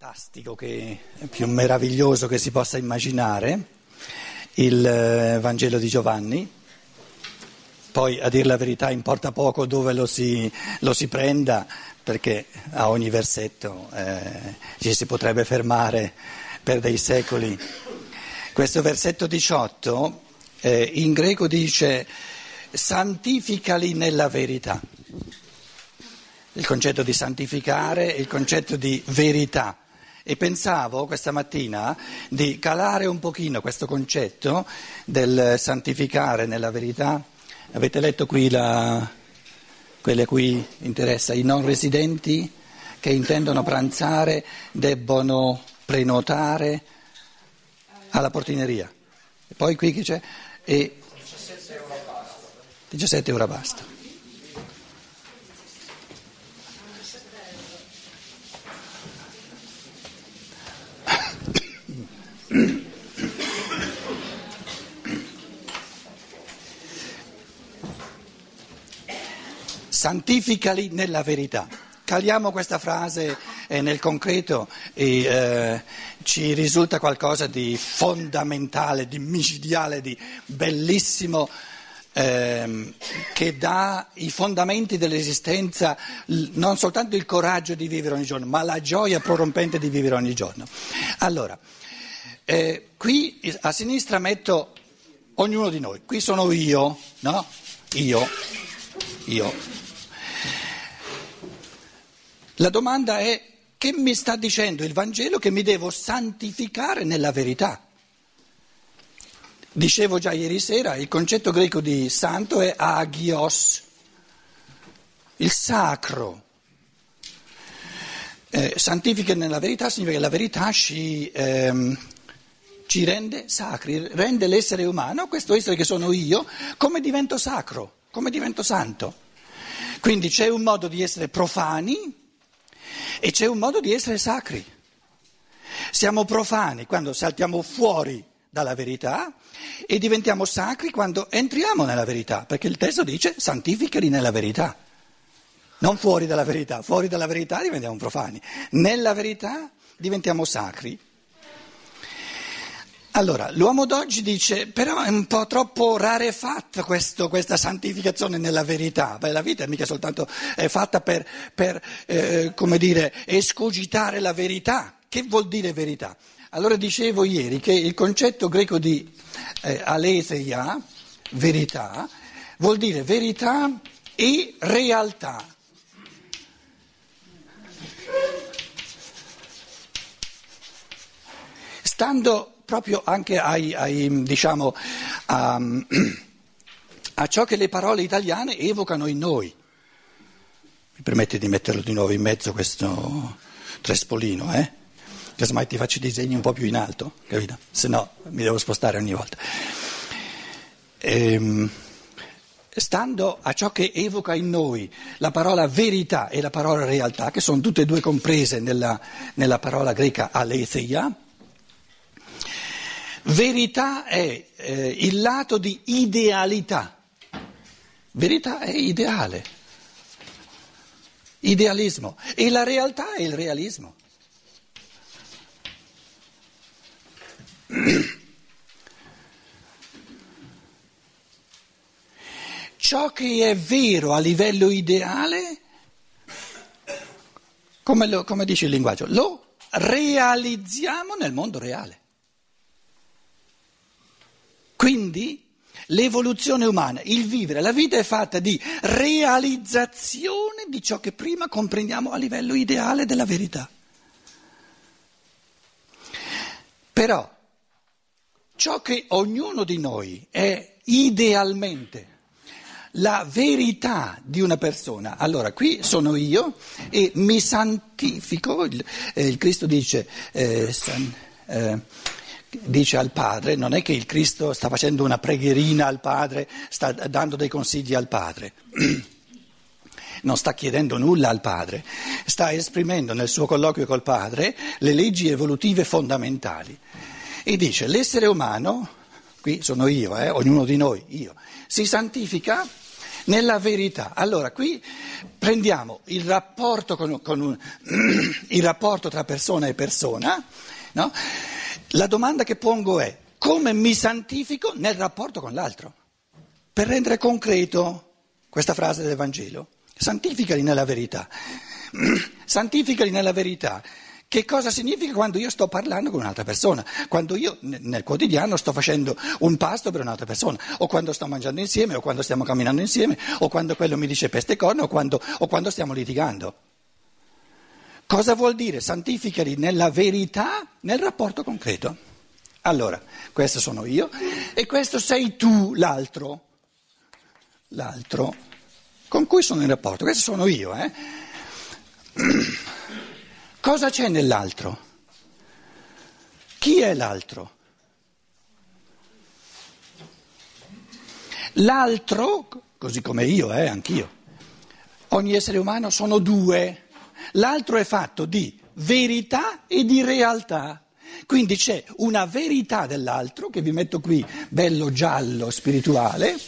fantastico, che, più meraviglioso che si possa immaginare, il eh, Vangelo di Giovanni. Poi, a dire la verità, importa poco dove lo si, lo si prenda, perché a ogni versetto eh, ci si potrebbe fermare per dei secoli. Questo versetto 18 eh, in greco dice santificali nella verità il concetto di santificare il concetto di verità. E pensavo questa mattina di calare un pochino questo concetto del santificare nella verità. Avete letto qui la, quelle a cui interessa, i non residenti che intendono pranzare debbono prenotare alla portineria. E poi qui che c'è? E 17 euro basta. Santificali nella verità. Caliamo questa frase eh, nel concreto e eh, ci risulta qualcosa di fondamentale, di micidiale, di bellissimo, ehm, che dà i fondamenti dell'esistenza, non soltanto il coraggio di vivere ogni giorno, ma la gioia prorompente di vivere ogni giorno. Allora, eh, qui a sinistra metto ognuno di noi, qui sono io, no? Io, io. La domanda è che mi sta dicendo il Vangelo che mi devo santificare nella verità? Dicevo già ieri sera, il concetto greco di santo è agios, il sacro. Eh, santifica nella verità significa che la verità ci, ehm, ci rende sacri, rende l'essere umano, questo essere che sono io, come divento sacro, come divento santo. Quindi c'è un modo di essere profani e c'è un modo di essere sacri. Siamo profani quando saltiamo fuori dalla verità e diventiamo sacri quando entriamo nella verità, perché il testo dice santificali nella verità. Non fuori dalla verità, fuori dalla verità diventiamo profani, nella verità diventiamo sacri. Allora, l'uomo d'oggi dice, però è un po' troppo rarefatta questo, questa santificazione nella verità. Beh, la vita è mica soltanto è fatta per, per eh, come dire, escogitare la verità. Che vuol dire verità? Allora dicevo ieri che il concetto greco di eh, aletheia, verità, vuol dire verità e realtà. Stando proprio anche ai, ai, diciamo, a, a ciò che le parole italiane evocano in noi. Mi permette di metterlo di nuovo in mezzo questo trespolino, eh? Casomai ti faccio i disegni un po' più in alto, capito? Se no mi devo spostare ogni volta. Ehm, stando a ciò che evoca in noi la parola verità e la parola realtà, che sono tutte e due comprese nella, nella parola greca aletheia, Verità è eh, il lato di idealità. Verità è ideale. Idealismo. E la realtà è il realismo. Ciò che è vero a livello ideale, come, lo, come dice il linguaggio, lo realizziamo nel mondo reale. Quindi l'evoluzione umana, il vivere, la vita è fatta di realizzazione di ciò che prima comprendiamo a livello ideale della verità. Però ciò che ognuno di noi è idealmente la verità di una persona. Allora, qui sono io e mi santifico, il, eh, il Cristo dice, eh, san, eh, dice al padre, non è che il Cristo sta facendo una preghierina al padre, sta dando dei consigli al padre. Non sta chiedendo nulla al padre, sta esprimendo nel suo colloquio col padre le leggi evolutive fondamentali. E dice, l'essere umano, qui sono io, eh, ognuno di noi, io, si santifica nella verità. Allora, qui prendiamo il rapporto, con, con un, il rapporto tra persona e persona, no? La domanda che pongo è come mi santifico nel rapporto con l'altro? Per rendere concreto questa frase del Vangelo, santificali nella verità. santificali nella verità. Che cosa significa quando io sto parlando con un'altra persona? Quando io nel quotidiano sto facendo un pasto per un'altra persona, o quando sto mangiando insieme, o quando stiamo camminando insieme, o quando quello mi dice peste corno, o quando, o quando stiamo litigando. Cosa vuol dire? Santificali nella verità, nel rapporto concreto. Allora, questo sono io e questo sei tu, l'altro. L'altro con cui sono in rapporto. Questo sono io, eh? Cosa c'è nell'altro? Chi è l'altro? L'altro, così come io, eh, anch'io, ogni essere umano sono due. L'altro è fatto di verità e di realtà. Quindi c'è una verità dell'altro, che vi metto qui bello giallo spirituale,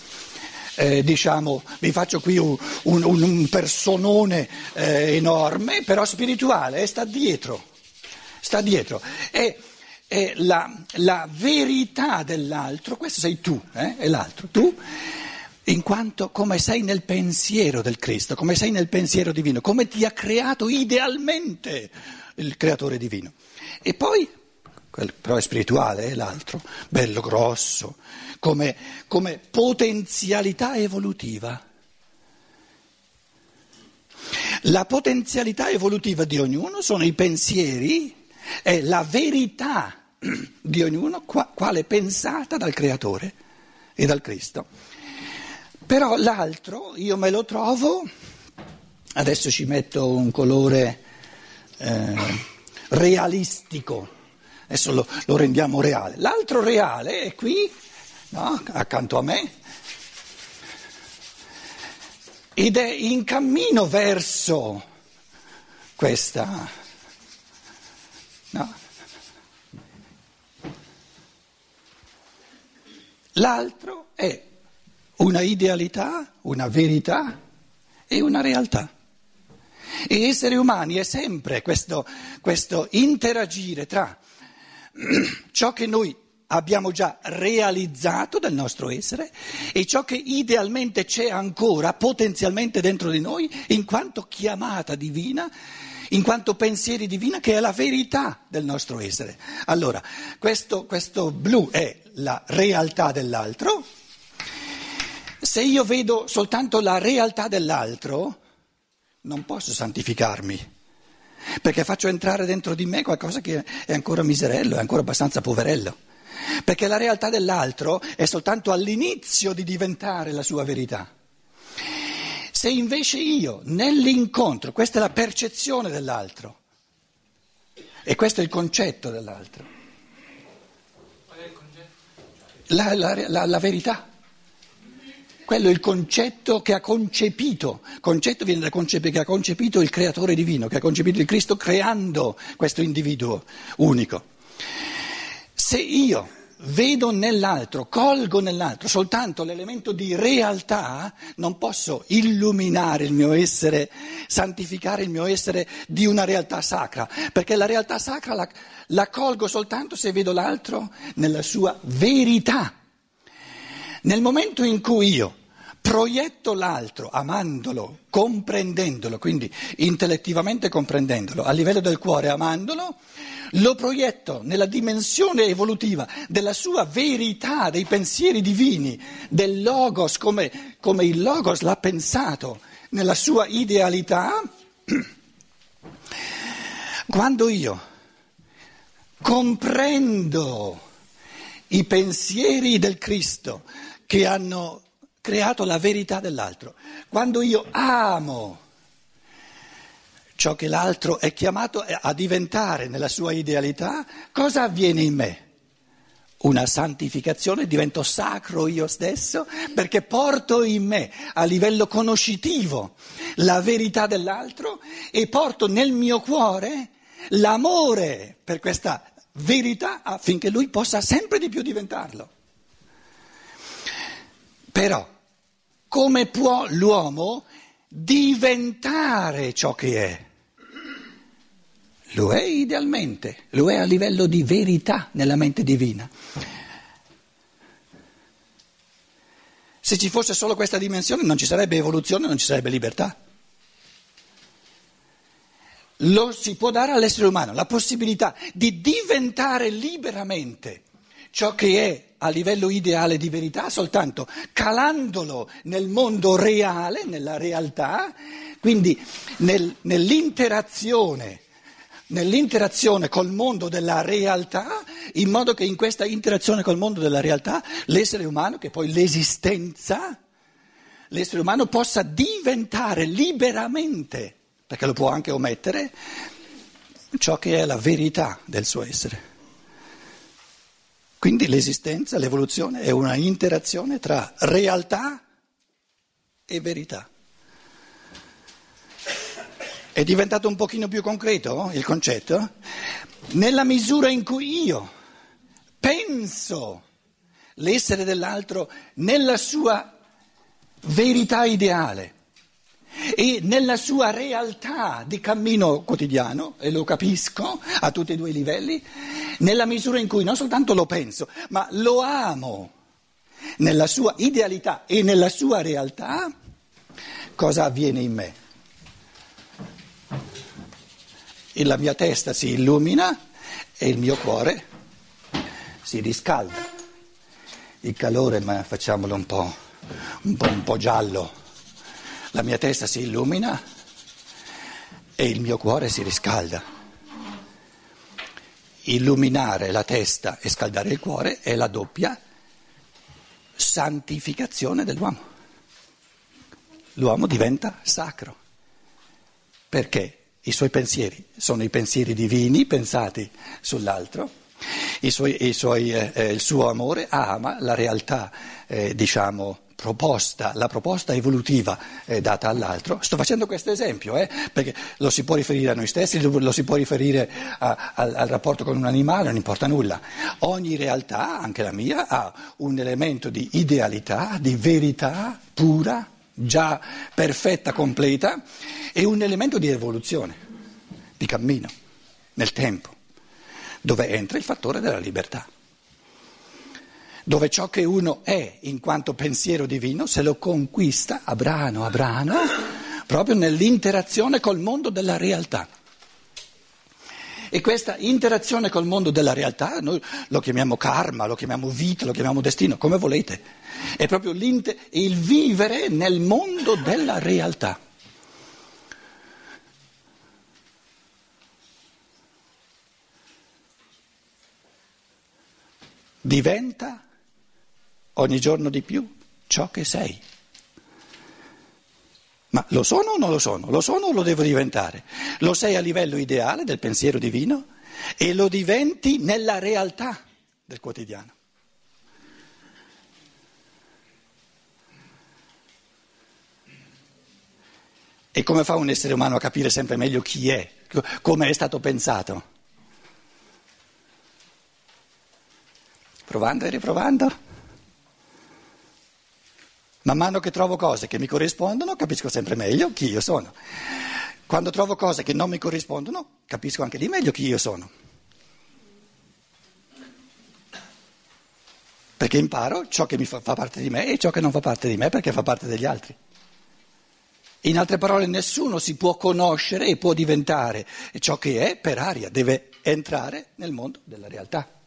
eh, diciamo, vi faccio qui un, un, un personone eh, enorme, però spirituale, e sta dietro, sta dietro. È, è la, la, verità dell'altro, questo sei tu, eh, è l'altro, tu, in quanto come sei nel pensiero del Cristo, come sei nel pensiero divino, come ti ha creato idealmente il creatore divino. E poi, però è spirituale, è l'altro, bello grosso, come, come potenzialità evolutiva. La potenzialità evolutiva di ognuno sono i pensieri e la verità di ognuno quale pensata dal Creatore e dal Cristo. Però l'altro io me lo trovo, adesso ci metto un colore eh, realistico, adesso lo, lo rendiamo reale. L'altro reale è qui no? accanto a me, ed è in cammino verso questa. No? L'altro è una idealità, una verità e una realtà. E essere umani è sempre questo, questo interagire tra ciò che noi abbiamo già realizzato del nostro essere e ciò che idealmente c'è ancora potenzialmente dentro di noi in quanto chiamata divina, in quanto pensieri divina, che è la verità del nostro essere. Allora, questo, questo blu è la realtà dell'altro. Se io vedo soltanto la realtà dell'altro, non posso santificarmi perché faccio entrare dentro di me qualcosa che è ancora miserello, è ancora abbastanza poverello perché la realtà dell'altro è soltanto all'inizio di diventare la sua verità. Se invece io nell'incontro, questa è la percezione dell'altro e questo è il concetto dell'altro, la, la, la, la verità. Quello è il concetto che ha concepito, concetto viene da concepire, che ha concepito il creatore divino, che ha concepito il Cristo creando questo individuo unico. Se io vedo nell'altro, colgo nell'altro soltanto l'elemento di realtà, non posso illuminare il mio essere, santificare il mio essere di una realtà sacra, perché la realtà sacra la, la colgo soltanto se vedo l'altro nella sua verità. Nel momento in cui io proietto l'altro amandolo, comprendendolo, quindi intellettivamente comprendendolo, a livello del cuore amandolo, lo proietto nella dimensione evolutiva della sua verità, dei pensieri divini, del logos come, come il logos l'ha pensato, nella sua idealità, quando io comprendo i pensieri del Cristo che hanno creato la verità dell'altro, quando io amo ciò che l'altro è chiamato a diventare nella sua idealità, cosa avviene in me? Una santificazione, divento sacro io stesso perché porto in me a livello conoscitivo la verità dell'altro e porto nel mio cuore l'amore per questa verità affinché lui possa sempre di più diventarlo. Però come può l'uomo diventare ciò che è? Lo è idealmente, lo è a livello di verità nella mente divina. Se ci fosse solo questa dimensione non ci sarebbe evoluzione, non ci sarebbe libertà. Lo si può dare all'essere umano la possibilità di diventare liberamente ciò che è a livello ideale di verità soltanto calandolo nel mondo reale, nella realtà, quindi nel, nell'interazione nell'interazione col mondo della realtà, in modo che in questa interazione col mondo della realtà l'essere umano, che poi l'esistenza, l'essere umano possa diventare liberamente, perché lo può anche omettere, ciò che è la verità del suo essere. Quindi l'esistenza, l'evoluzione è una interazione tra realtà e verità. È diventato un pochino più concreto il concetto? Nella misura in cui io penso l'essere dell'altro nella sua verità ideale e nella sua realtà di cammino quotidiano, e lo capisco a tutti e due i livelli, nella misura in cui non soltanto lo penso, ma lo amo nella sua idealità e nella sua realtà, cosa avviene in me? e la mia testa si illumina e il mio cuore si riscalda. Il calore, ma facciamolo un po', un po', un po giallo. La mia testa si illumina e il mio cuore si riscalda. Illuminare la testa e scaldare il cuore è la doppia santificazione dell'uomo. L'uomo diventa sacro. Perché? I suoi pensieri sono i pensieri divini pensati sull'altro, i suoi, i suoi, eh, eh, il suo amore ama la realtà, eh, diciamo, proposta, la proposta evolutiva eh, data all'altro. Sto facendo questo esempio eh, perché lo si può riferire a noi stessi, lo si può riferire a, al, al rapporto con un animale, non importa nulla. Ogni realtà, anche la mia, ha un elemento di idealità, di verità pura già perfetta, completa, e un elemento di evoluzione, di cammino, nel tempo, dove entra il fattore della libertà, dove ciò che uno è in quanto pensiero divino se lo conquista a brano a brano, proprio nell'interazione col mondo della realtà. E questa interazione col mondo della realtà, noi lo chiamiamo karma, lo chiamiamo vita, lo chiamiamo destino, come volete, è proprio il vivere nel mondo della realtà. Diventa ogni giorno di più ciò che sei. Ma lo sono o non lo sono? Lo sono o lo devo diventare? Lo sei a livello ideale del pensiero divino e lo diventi nella realtà del quotidiano. E come fa un essere umano a capire sempre meglio chi è, come è stato pensato? Provando e riprovando. Man mano che trovo cose che mi corrispondono, capisco sempre meglio chi io sono. Quando trovo cose che non mi corrispondono, capisco anche di meglio chi io sono. Perché imparo ciò che fa, fa parte di me e ciò che non fa parte di me perché fa parte degli altri. In altre parole, nessuno si può conoscere e può diventare ciò che è per aria, deve entrare nel mondo della realtà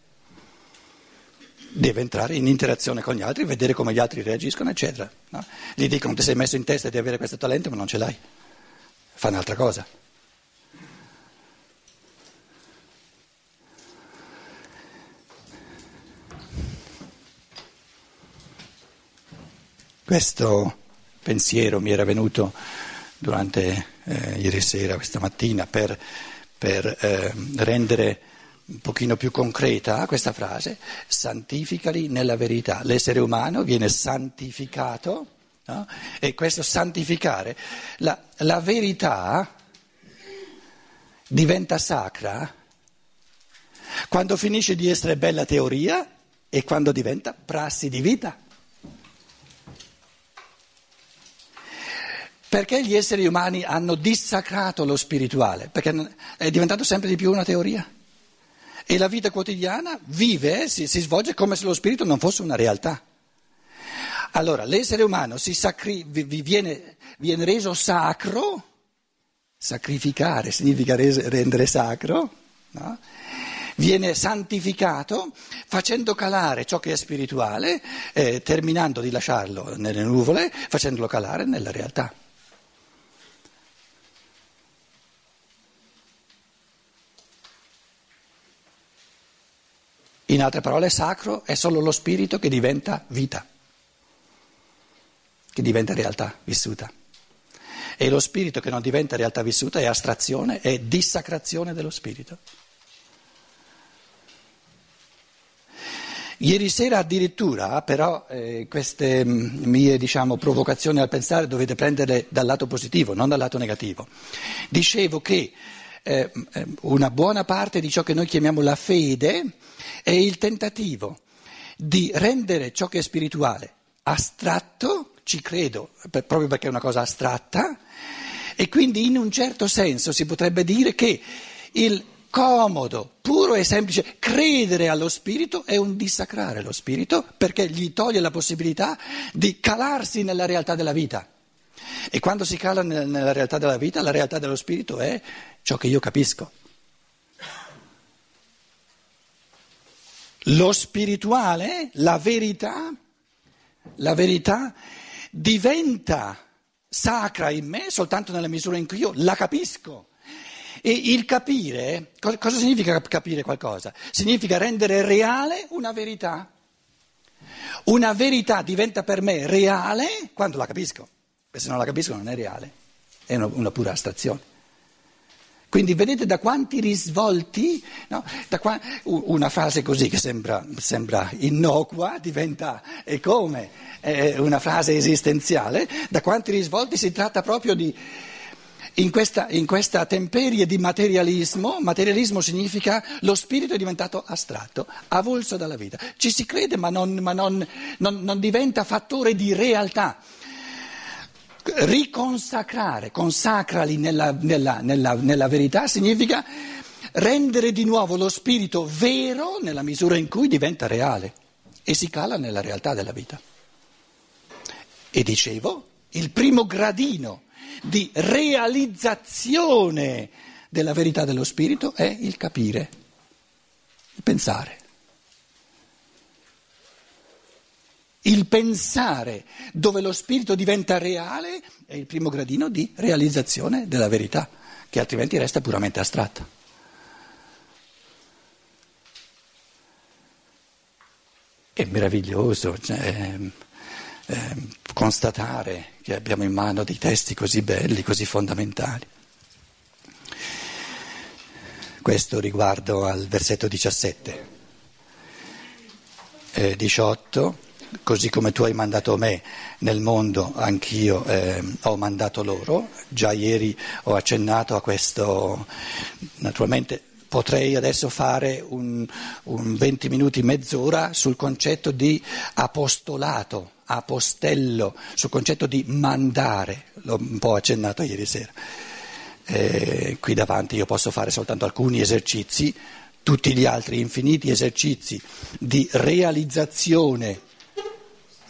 deve entrare in interazione con gli altri, vedere come gli altri reagiscono, eccetera. No? Gli dicono ti sei messo in testa di avere questo talento ma non ce l'hai, fa un'altra cosa. Questo pensiero mi era venuto durante eh, ieri sera, questa mattina, per, per eh, rendere un pochino più concreta questa frase, santificali nella verità. L'essere umano viene santificato no? e questo santificare, la, la verità diventa sacra quando finisce di essere bella teoria e quando diventa prassi di vita. Perché gli esseri umani hanno dissacrato lo spirituale? Perché è diventato sempre di più una teoria. E la vita quotidiana vive, si, si svolge come se lo spirito non fosse una realtà. Allora, l'essere umano sacri, viene, viene, reso sacro, sacrificare significa rendere sacro, no? viene santificato facendo calare ciò che è spirituale, eh, terminando di lasciarlo nelle nuvole, facendolo calare nella realtà. In altre parole, sacro è solo lo spirito che diventa vita, che diventa realtà vissuta. E lo spirito che non diventa realtà vissuta è astrazione, è dissacrazione dello spirito. Ieri sera addirittura, però, eh, queste mm, mie diciamo, provocazioni al pensare dovete prenderle dal lato positivo, non dal lato negativo. Dicevo che eh, eh, una buona parte di ciò che noi chiamiamo la fede è il tentativo di rendere ciò che è spirituale astratto, ci credo, per, proprio perché è una cosa astratta, e quindi in un certo senso si potrebbe dire che il comodo, puro e semplice credere allo spirito è un dissacrare lo spirito perché gli toglie la possibilità di calarsi nella realtà della vita. E quando si cala nella realtà della vita, la realtà dello spirito è ciò che io capisco. Lo spirituale, la verità, la verità diventa sacra in me soltanto nella misura in cui io la capisco. E il capire, cosa significa capire qualcosa? Significa rendere reale una verità. Una verità diventa per me reale quando la capisco, se non la capisco non è reale, è una, una pura astrazione. Quindi vedete da quanti risvolti, no? qua, una frase così che sembra, sembra innocua diventa e come è una frase esistenziale, da quanti risvolti si tratta proprio di... In questa, in questa temperie di materialismo, materialismo significa lo spirito è diventato astratto, avulso dalla vita. Ci si crede ma non, ma non, non, non diventa fattore di realtà riconsacrare, consacrali nella, nella, nella, nella verità, significa rendere di nuovo lo spirito vero nella misura in cui diventa reale e si cala nella realtà della vita. E dicevo, il primo gradino di realizzazione della verità dello spirito è il capire, il pensare. Il pensare dove lo spirito diventa reale è il primo gradino di realizzazione della verità, che altrimenti resta puramente astratta. È meraviglioso cioè, eh, constatare che abbiamo in mano dei testi così belli, così fondamentali. Questo riguardo al versetto 17. Eh, 18 così come tu hai mandato me nel mondo, anch'io eh, ho mandato loro. Già ieri ho accennato a questo, naturalmente potrei adesso fare un, un 20 minuti, mezz'ora sul concetto di apostolato, apostello, sul concetto di mandare, l'ho un po' accennato ieri sera. Eh, qui davanti io posso fare soltanto alcuni esercizi, tutti gli altri infiniti esercizi di realizzazione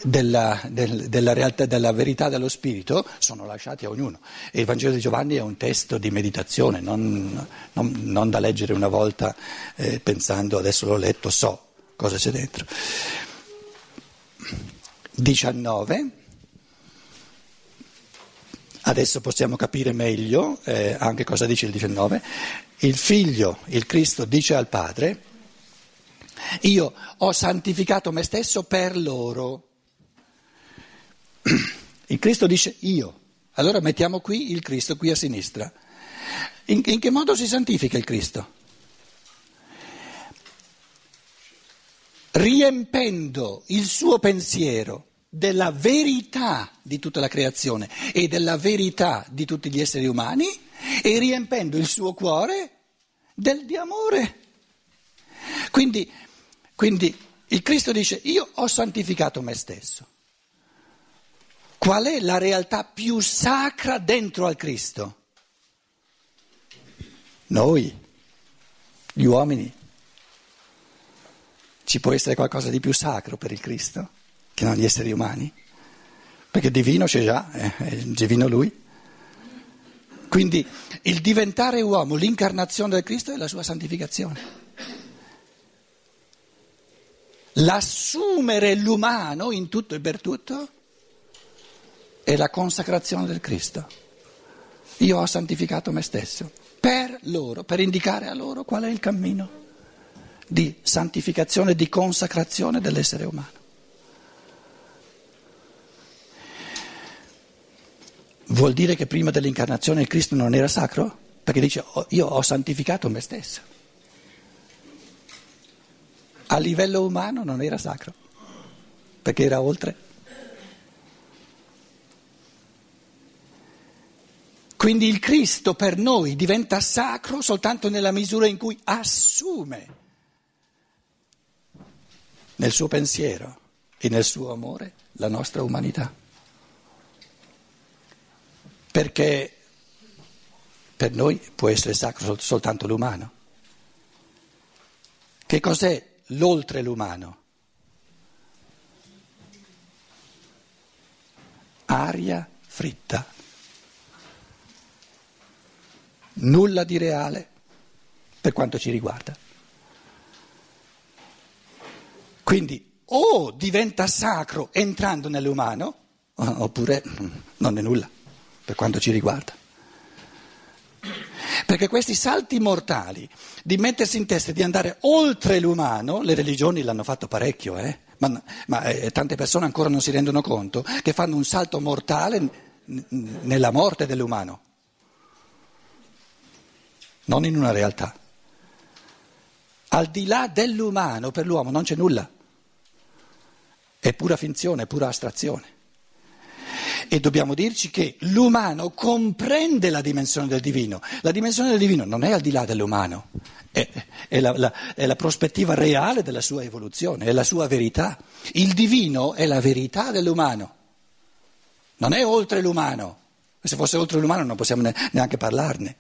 della, del, della, realtà, della verità dello spirito sono lasciati a ognuno. E il Vangelo di Giovanni è un testo di meditazione, non, non, non da leggere una volta eh, pensando adesso l'ho letto, so cosa c'è dentro. 19. Adesso possiamo capire meglio eh, anche cosa dice il 19. Il figlio, il Cristo, dice al Padre, io ho santificato me stesso per loro. Il Cristo dice io, allora mettiamo qui il Cristo qui a sinistra. In, in che modo si santifica il Cristo? Riempendo il suo pensiero della verità di tutta la creazione e della verità di tutti gli esseri umani e riempendo il suo cuore del, di amore. Quindi, quindi il Cristo dice io ho santificato me stesso. Qual è la realtà più sacra dentro al Cristo? Noi, gli uomini. Ci può essere qualcosa di più sacro per il Cristo che non gli esseri umani? Perché divino c'è già, eh, è divino lui. Quindi il diventare uomo, l'incarnazione del Cristo è la sua santificazione. L'assumere l'umano in tutto e per tutto è la consacrazione del Cristo. Io ho santificato me stesso per loro, per indicare a loro qual è il cammino di santificazione, di consacrazione dell'essere umano. Vuol dire che prima dell'incarnazione il Cristo non era sacro? Perché dice io ho santificato me stesso. A livello umano non era sacro, perché era oltre. Quindi il Cristo per noi diventa sacro soltanto nella misura in cui assume nel suo pensiero e nel suo amore la nostra umanità. Perché per noi può essere sacro soltanto l'umano. Che cos'è l'oltre l'umano? Aria fritta. Nulla di reale per quanto ci riguarda. Quindi o diventa sacro entrando nell'umano, oppure non è nulla per quanto ci riguarda. Perché questi salti mortali di mettersi in testa di andare oltre l'umano, le religioni l'hanno fatto parecchio, eh? ma, ma eh, tante persone ancora non si rendono conto che fanno un salto mortale n- nella morte dell'umano, non in una realtà. Al di là dell'umano per l'uomo non c'è nulla, è pura finzione, è pura astrazione. E dobbiamo dirci che l'umano comprende la dimensione del divino. La dimensione del divino non è al di là dell'umano, è, è, la, la, è la prospettiva reale della sua evoluzione, è la sua verità. Il divino è la verità dell'umano, non è oltre l'umano. Se fosse oltre l'umano non possiamo neanche parlarne.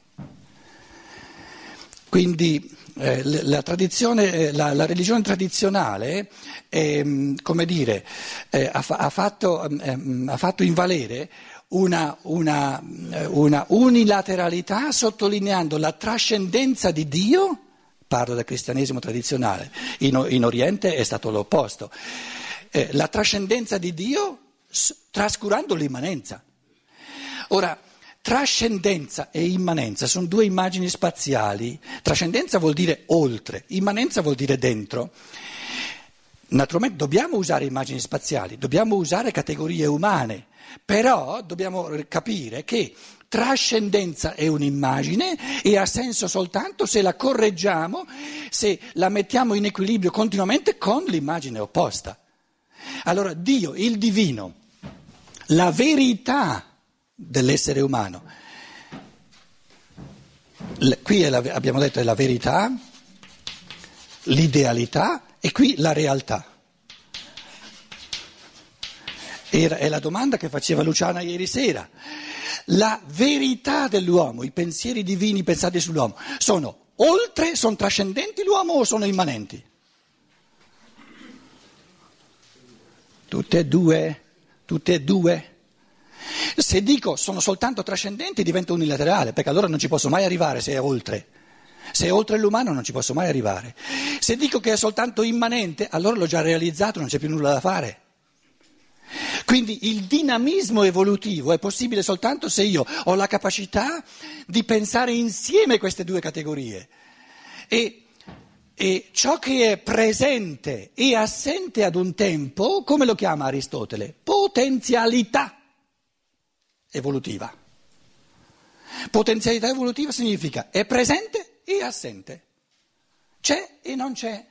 Quindi eh, la, eh, la, la, religione tradizionale eh, dire, eh, ha, ha, fatto, ehm, ha, fatto, invalere una, una, eh, una, unilateralità sottolineando la trascendenza di Dio, parlo del cristianesimo tradizionale, in, in Oriente è stato l'opposto, eh, la trascendenza di Dio trascurando l'immanenza. Ora, Trascendenza e immanenza sono due immagini spaziali. Trascendenza vuol dire oltre, immanenza vuol dire dentro. Naturalmente dobbiamo usare immagini spaziali, dobbiamo usare categorie umane, però dobbiamo capire che trascendenza è un'immagine e ha senso soltanto se la correggiamo, se la mettiamo in equilibrio continuamente con l'immagine opposta. Allora Dio, il divino, la verità dell'essere umano. Qui la, abbiamo detto è la verità, l'idealità e qui la realtà. Era, è la domanda che faceva Luciana ieri sera. La verità dell'uomo, i pensieri divini pensati sull'uomo, sono oltre, sono trascendenti l'uomo o sono immanenti? Tutte e due, tutte e due. Se dico sono soltanto trascendenti diventa unilaterale, perché allora non ci posso mai arrivare se è oltre. Se è oltre l'umano non ci posso mai arrivare. Se dico che è soltanto immanente, allora l'ho già realizzato, non c'è più nulla da fare. Quindi il dinamismo evolutivo è possibile soltanto se io ho la capacità di pensare insieme queste due categorie. E, e ciò che è presente e assente ad un tempo, come lo chiama Aristotele? Potenzialità evolutiva. Potenzialità evolutiva significa è presente e assente, c'è e non c'è.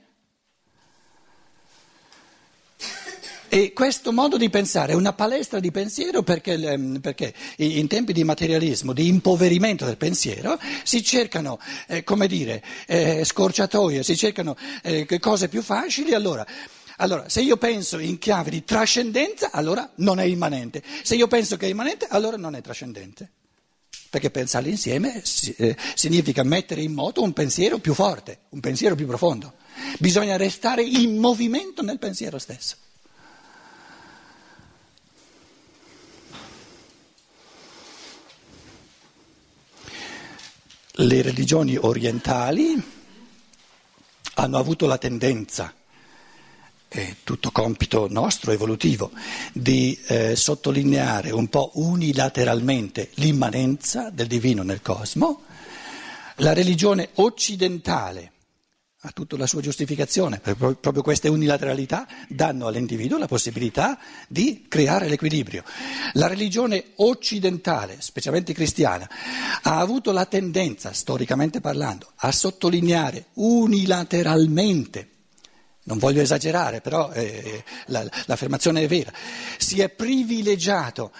E questo modo di pensare è una palestra di pensiero perché, ehm, perché in tempi di materialismo, di impoverimento del pensiero, si cercano, eh, come dire, eh, scorciatoie, si cercano eh, cose più facili. Allora, Allora, se io penso in chiave di trascendenza, allora non è immanente. Se io penso che è immanente, allora non è trascendente. Perché pensarli insieme eh, significa mettere in moto un pensiero più forte, un pensiero più profondo. Bisogna restare in movimento nel pensiero stesso. Le religioni orientali hanno avuto la tendenza è tutto compito nostro evolutivo, di eh, sottolineare un po' unilateralmente l'immanenza del divino nel cosmo, la religione occidentale ha tutta la sua giustificazione, proprio queste unilateralità danno all'individuo la possibilità di creare l'equilibrio. La religione occidentale, specialmente cristiana, ha avuto la tendenza, storicamente parlando, a sottolineare unilateralmente non voglio esagerare, però eh, la, l'affermazione è vera. Si è privilegiato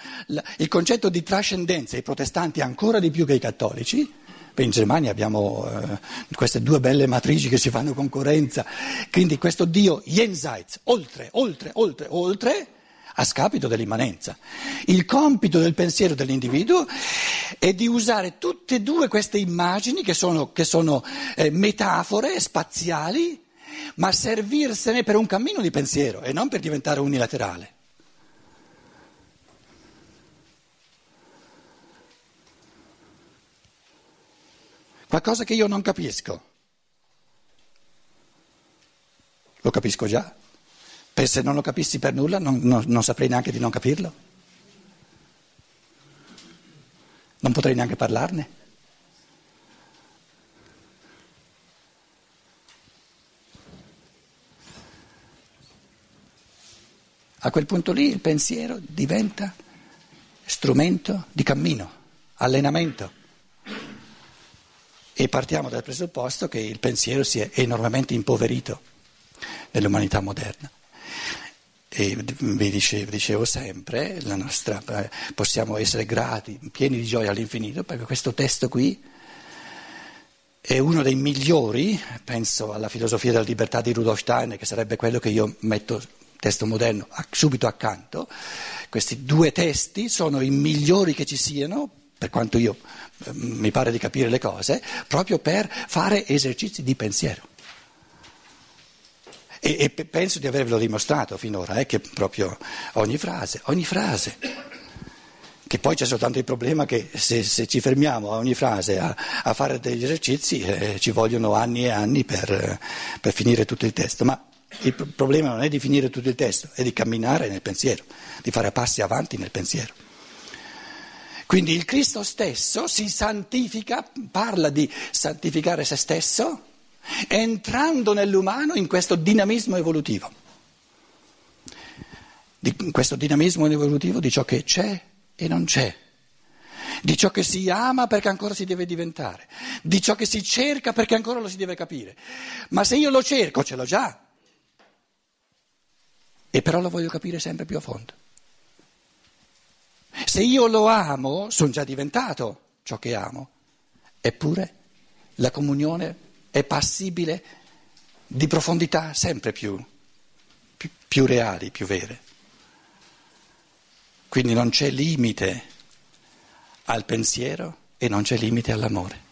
il concetto di trascendenza, i protestanti ancora di più che i cattolici. In Germania abbiamo eh, queste due belle matrici che si fanno concorrenza, quindi questo Dio jenseits, oltre, oltre, oltre, oltre, a scapito dell'immanenza. Il compito del pensiero dell'individuo è di usare tutte e due queste immagini che sono, che sono eh, metafore spaziali ma servirsene per un cammino di pensiero e non per diventare unilaterale. Qualcosa che io non capisco, lo capisco già. Per se non lo capissi per nulla non, non, non saprei neanche di non capirlo. Non potrei neanche parlarne. A quel punto lì il pensiero diventa strumento di cammino, allenamento. E partiamo dal presupposto che il pensiero si è enormemente impoverito nell'umanità moderna. E vi dicevo, dicevo sempre, nostra, eh, possiamo essere grati, pieni di gioia all'infinito, perché questo testo qui è uno dei migliori, penso alla filosofia della libertà di Rudolf Steiner, che sarebbe quello che io metto testo moderno subito accanto, questi due testi sono i migliori che ci siano, per quanto io eh, mi pare di capire le cose, proprio per fare esercizi di pensiero. E, e penso di avervelo dimostrato finora, eh, che proprio ogni frase, ogni frase che poi c'è soltanto il problema che se, se ci fermiamo a ogni frase a, a fare degli esercizi eh, ci vogliono anni e anni per, per finire tutto il testo, ma il problema non è di finire tutto il testo, è di camminare nel pensiero, di fare passi avanti nel pensiero. Quindi il Cristo stesso si santifica, parla di santificare se stesso, entrando nell'umano in questo dinamismo evolutivo. Di questo dinamismo evolutivo di ciò che c'è e non c'è, di ciò che si ama perché ancora si deve diventare, di ciò che si cerca perché ancora lo si deve capire. Ma se io lo cerco, ce l'ho già. E però lo voglio capire sempre più a fondo. Se io lo amo, sono già diventato ciò che amo. Eppure la comunione è passibile di profondità sempre più, più, più reali, più vere. Quindi non c'è limite al pensiero e non c'è limite all'amore.